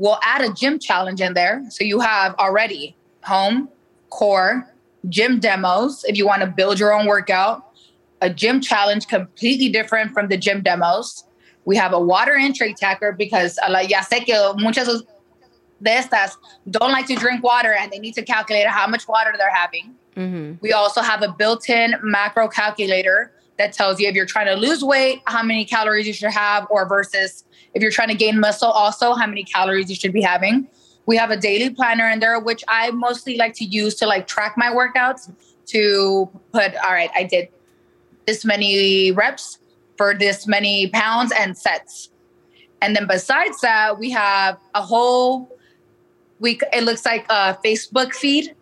We'll add a gym challenge in there. So you have already home, core, gym demos if you want to build your own workout, a gym challenge completely different from the gym demos. We have a water intake tracker because uh, ya sé que muchas de estas don't like to drink water and they need to calculate how much water they're having. Mm-hmm. We also have a built in macro calculator that tells you if you're trying to lose weight, how many calories you should have, or versus if you're trying to gain muscle, also how many calories you should be having. We have a daily planner in there, which I mostly like to use to like track my workouts to put, all right, I did this many reps for this many pounds and sets. And then besides that, we have a whole week, it looks like a Facebook feed,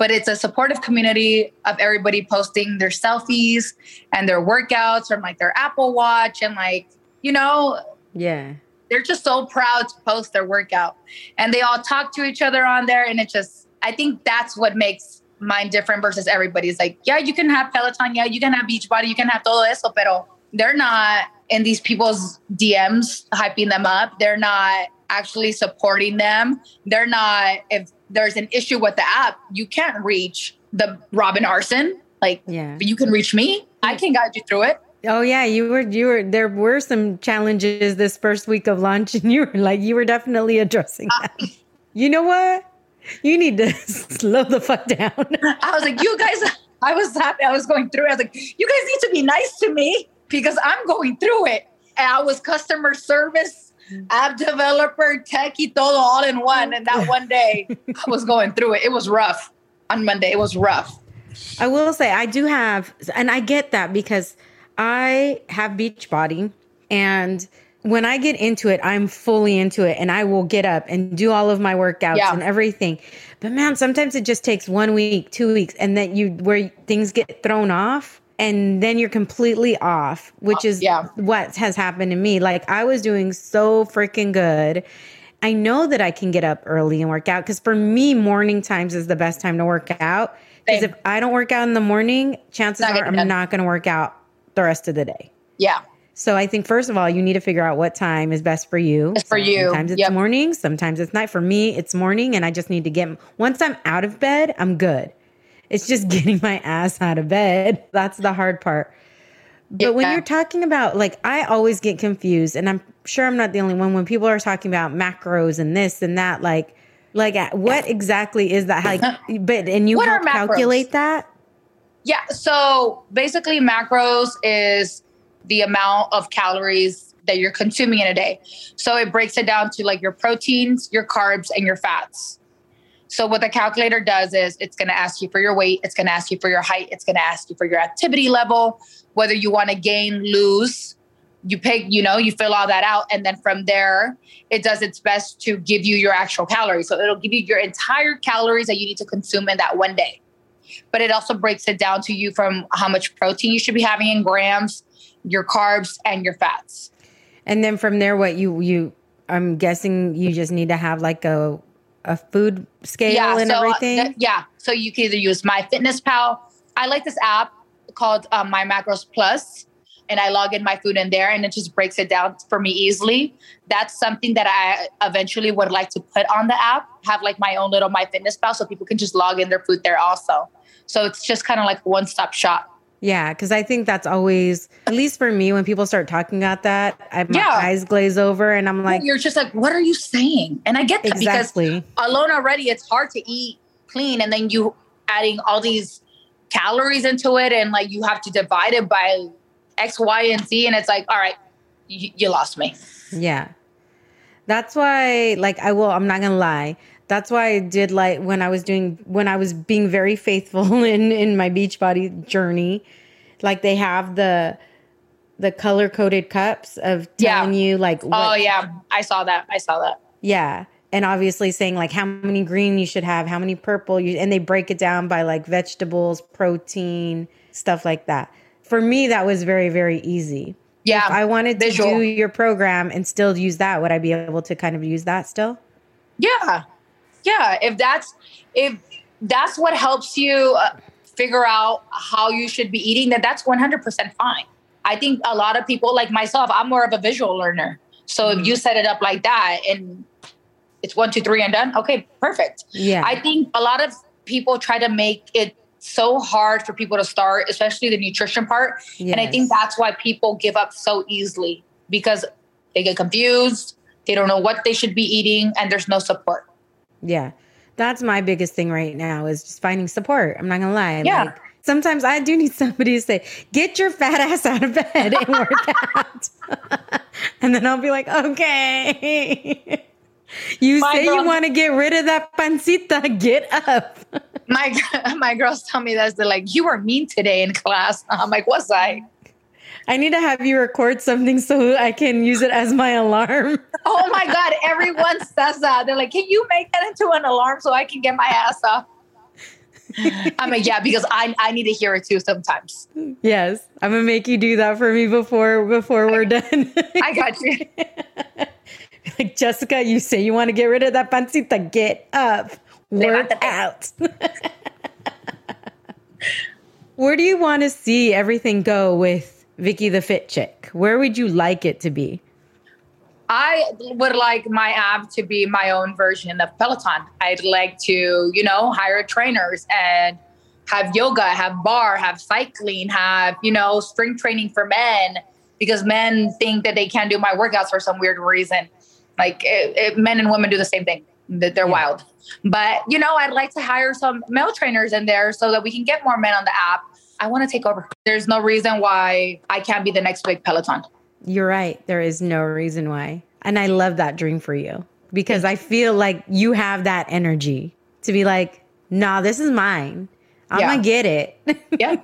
but it's a supportive community of everybody posting their selfies and their workouts from like their Apple Watch and like, you know, yeah. They're just so proud to post their workout. And they all talk to each other on there. And it just, I think that's what makes mine different versus everybody's like, yeah, you can have Peloton. Yeah, you can have Beachbody. You can have todo eso. Pero they're not in these people's DMs hyping them up. They're not actually supporting them. They're not, if there's an issue with the app, you can't reach the Robin Arzón. Like, yeah. you can reach me. I can guide you through it. Oh yeah, you were you were there were some challenges this first week of launch (laughs) and you were like you were definitely addressing that. Uh, you know what? You need to (laughs) slow the fuck down. I was like, you guys (laughs) I was happy I was going through it. I was like, you guys need to be nice to me because I'm going through it. And I was customer service, app developer, techie, todo all in one. And that one day I was going through it. It was rough on Monday. It was rough. I will say I do have, and I get that because I have Beachbody and when I get into it, I'm fully into it and I will get up and do all of my workouts yeah. and everything. But man, sometimes it just takes one week, two weeks, and then you where things get thrown off and then you're completely off, which is yeah. what has happened to me. Like I was doing so freaking good. I know that I can get up early and work out because for me, morning times is the best time to work out. Because if I don't work out in the morning, chances not are I'm done. not going to work out the rest of the day. Yeah. So I think first of all, you need to figure out what time is best for you. It's for you. Sometimes it's yep. morning, sometimes it's night. For me, it's morning, and I just need to get. Once I'm out of bed, I'm good. It's just getting my ass out of bed. That's the hard part. But yeah. when you're talking about like, I always get confused, and I'm sure I'm not the only one. When people are talking about macros and this and that, like, like what exactly is that? Like, (laughs) but and you help calculate that. Yeah. So basically, macros is the amount of calories that you're consuming in a day. So it breaks it down to like your proteins, your carbs, and your fats. So what the calculator does is it's going to ask you for your weight, it's going to ask you for your height, it's going to ask you for your activity level, whether you want to gain, lose. You pick, you know, you fill all that out, and then from there, it does its best to give you your actual calories. So it'll give you your entire calories that you need to consume in that one day. But it also breaks it down to you from how much protein you should be having in grams, your carbs and your fats. And then from there, what you you I'm guessing you just need to have like a a food scale yeah, and so, uh, everything. Uh, th- yeah, so you can either use MyFitnessPal. I like this app called um, My Macros Plus, and I log in my food in there, and it just breaks it down for me easily. That's something that I eventually would like to put on the app. Have like my own little MyFitnessPal, so people can just log in their food there also. So it's just kind of like one stop shop. Yeah, because I think that's always, at least for me, when people start talking about that, I, my yeah. eyes glaze over and I'm like, You're just like, what are you saying? And I get that exactly. because alone already, it's hard to eat clean. And then you adding all these calories into it and like you have to divide it by X, Y, and Z. And it's like, all right, you, you lost me. Yeah. That's why, like, I will, I'm not going to lie that's why I did like when I was doing when I was being very faithful (laughs) in in my Beachbody journey. Like they have the the color coded cups of telling yeah. you like oh, what, oh yeah. I saw that. I saw that. Yeah. And obviously saying like how many green you should have how many purple you and they break it down by like vegetables protein stuff like that. For me that was very very easy. Yeah. If i wanted visual. to do your program and still use that would i be able to kind of use that still? Yeah yeah if that's if that's what helps you uh, figure out how you should be eating then that's 100% fine. I think a lot of people like myself i'm more of a visual learner. So mm-hmm. if you set it up like that and it's one two three and done okay perfect. Yeah. I think a lot of people try to make it so hard for people to start especially the nutrition part. Yes. and i think that's why people give up so easily because they get confused they don't know what they should be eating and there's no support yeah. That's my biggest thing right now is just finding support. I'm not gonna lie. Yeah. Like, sometimes I do need somebody to say, get your fat ass out of bed and work out. (laughs) and then I'll be like, okay. (laughs) you my say girl, you want to get rid of that pancita, get up. (laughs) my my girls tell me that they're like, you were mean today in class. I'm like, was I? I need to have you record something so I can use it as my alarm. (laughs) oh my God. Everyone says that. They're like, can you make that into an alarm so I can get my ass up? (laughs) I'm like, yeah, because I, I need to hear it too sometimes. Yes. I'm gonna make you do that for me before before we're done. I got you. (laughs) like Jessica, you say you want to get rid of that pancita. Get up. Work out. Where do you want to see everything go with Vicky the Fit Chick? Where would you like it to be? I would like my app to be my own version of Peloton. I'd like to, you know, hire trainers and have yoga, have barre, have cycling, have, you know, strength training for men because men think that they can't do my workouts for some weird reason. Like it, it, men and women do the same thing. That they're yeah. wild. But, you know, I'd like to hire some male trainers in there so that we can get more men on the app. I want to take over. There's no reason why I can't be the next big Peloton. You're right. There is no reason why. And I love that dream for you because I feel like you have that energy to be like, nah, this is mine. I'm yeah. going to get it. yeah.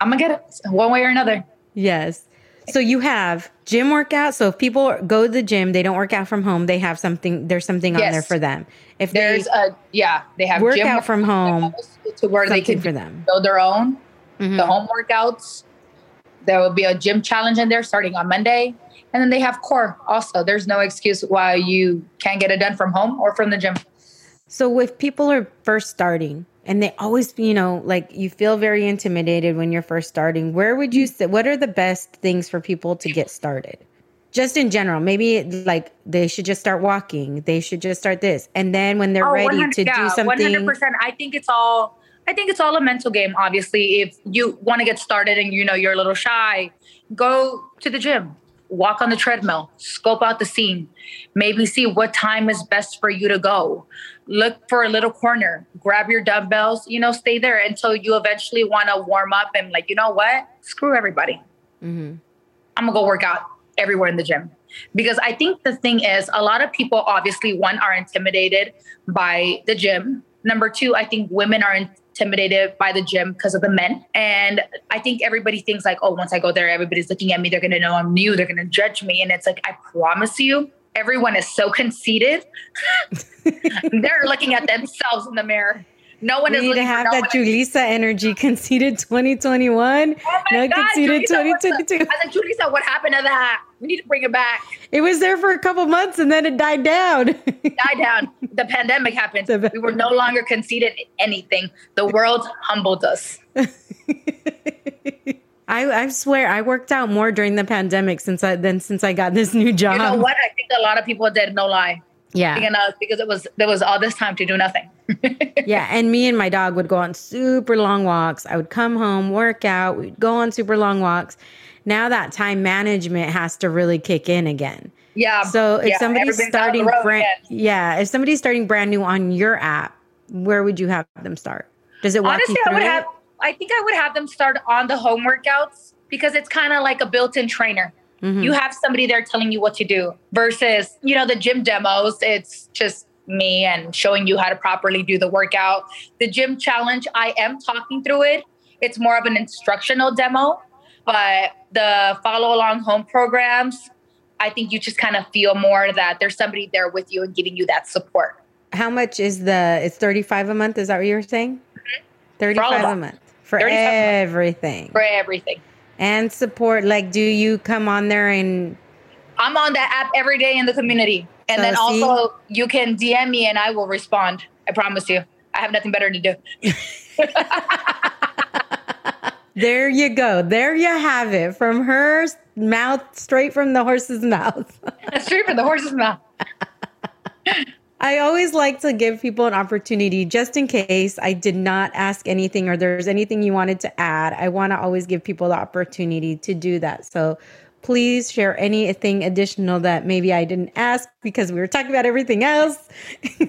I'm going to get it one way or another. Yes. So you have gym workout. So if people go to the gym, they don't work out from home. They have something. There's something yes. on there for them. If there's a yeah, they have work out from home to where they can for them build their own mm-hmm. the home workouts. There will be a gym challenge in there starting on Monday. And then they have core also. There's no excuse why you can't get it done from home or from the gym. So if people are first starting and they always, you know, like you feel very intimidated when you're first starting, where would you say what are the best things for people to get started? Just in general, maybe like they should just start walking. They should just start this. And then when they're oh, ready to yeah, do something 100%. I think it's all I think it's all a mental game. Obviously, if you want to get started and you know you're a little shy, go to the gym, walk on the treadmill, scope out the scene, maybe see what time is best for you to go. Look for a little corner, grab your dumbbells, you know, stay there until you eventually want to warm up and like, you know what? Screw everybody. Mm-hmm. I'm gonna go work out everywhere in the gym. Because I think the thing is, a lot of people obviously, one, are intimidated by the gym. Number two, I think women are in- intimidated by the gym because of the men. And I think everybody thinks like, oh, once I go there, everybody's looking at me. They're going to know I'm new. They're going to judge me. And it's like, I promise you, everyone is so conceited. (laughs) They're looking at themselves in the mirror. No one we is need to have no that Julissa energy. Conceded 2021. Oh my God, conceded 2022. I said, Julissa, what happened to that? We need to bring it back. It was there for a couple months and then it died down. died down. The pandemic happened. we were no longer conceded anything. The world humbled us. (laughs) I, I swear I worked out more during the pandemic since I than since I got this new job. You know what? I think a lot of people did. No lie. Yeah. Because, because it was there was all this time to do nothing. (laughs) yeah, and me and my dog would go on super long walks. I would come home, work out, we'd go on super long walks. Now that time management has to really kick in again. Yeah. So if yeah, somebody's starting brand yeah, if somebody's starting brand new on your app, where would you have them start? Does it walk Honestly, I would it? have I think I would have them start on the home workouts because it's kind of like a built-in trainer. Mm-hmm. You have somebody there telling you what to do versus, you know, the gym demos, it's just me and showing you how to properly do the workout. The gym challenge, I am talking through it. It's more of an instructional demo, but the follow along home programs, I think you just kind of feel more that there's somebody there with you and giving you that support. How much is the it's 35 a month, is that what you were saying? Mm-hmm. 35 a month for everything. For everything and support like do you come on there and i'm on that app every day in the community. And so then see? also you can dm me and i will respond. I promise you. I have nothing better to do. (laughs) There you go. There you have it. From her mouth straight from the horse's mouth. (laughs) Straight from the horse's mouth (laughs) I always like to give people an opportunity just in case I did not ask anything or there's anything you wanted to add. I want to always give people the opportunity to do that. So please share anything additional that maybe I didn't ask because we were talking about everything else. (laughs)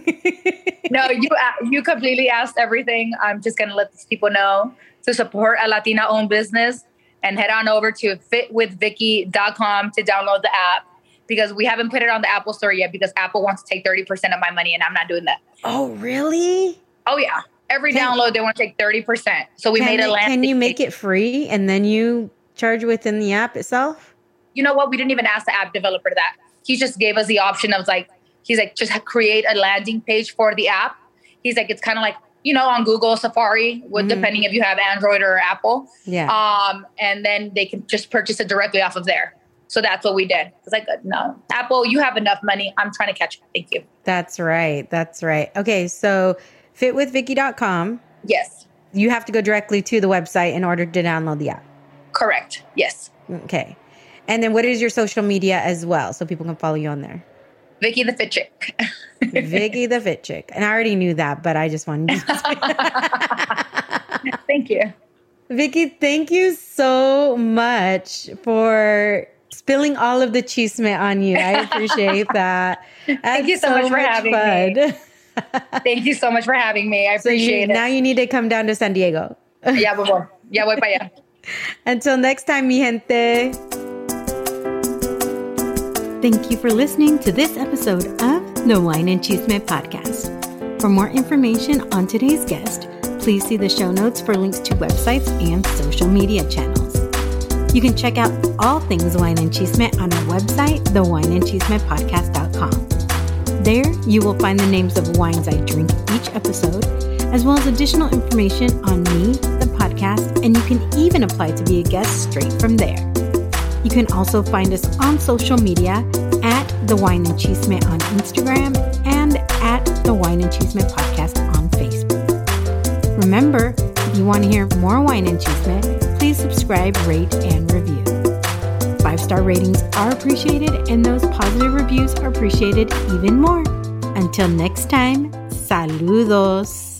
no, you uh, you completely asked everything. I'm just going to let these people know to support a Latina owned business and head on over to fitwithvicky.com to download the app because we haven't put it on the Apple store yet because Apple wants to take 30% of my money and I'm not doing that. Oh, really? Oh, yeah. Every can, download, they want to take 30%. So we made a land. Can you make it free and then you charge within the app itself? You know what? We didn't even ask the app developer that. He just gave us the option of like, he's like, just create a landing page for the app. He's like, it's kind of like, you know, on Google Safari, with mm-hmm. depending if you have Android or Apple. Yeah. Um, and then they can just purchase it directly off of there. So that's what we did. It's like, no, Apple, you have enough money. I'm trying to catch up. Thank you. That's right. That's right. Okay. So fitwithvicky.com. Yes. You have to go directly to the website in order to download the app. Correct. Yes. Okay. And then what is your social media as well so people can follow you on there? Vicky the Fit Chick. (laughs) Vicky the Fit Chick. And I already knew that, but I just wanted to. (laughs) (laughs) thank you. Vicky, thank you so much for spilling all of the chisme on you. I appreciate that. (laughs) thank you so, so much for much having fun. me. (laughs) thank you so much for having me. I appreciate so you, it. Now you need to come down to San Diego. (laughs) ya, voy. Ya voy para allá. Until next time, mi gente. Thank you for listening to this episode of the Wine and Chisme podcast. For more information on today's guest, please see the show notes for links to websites and social media channels. You can check out all things Wine and Chisme on our website, thewineandchismepodcast.com. There, you will find the names of wines I drink each episode, as well as additional information on me, the podcast, and you can even apply to be a guest straight from there. You can also find us on social media at The Wine and Chisme on Instagram and at The Wine and Chisme Podcast on Facebook. Remember, if you want to hear more Wine and Chisme, please subscribe, rate, and review. Five star ratings are appreciated, and those positive reviews are appreciated even more. Until next time, saludos.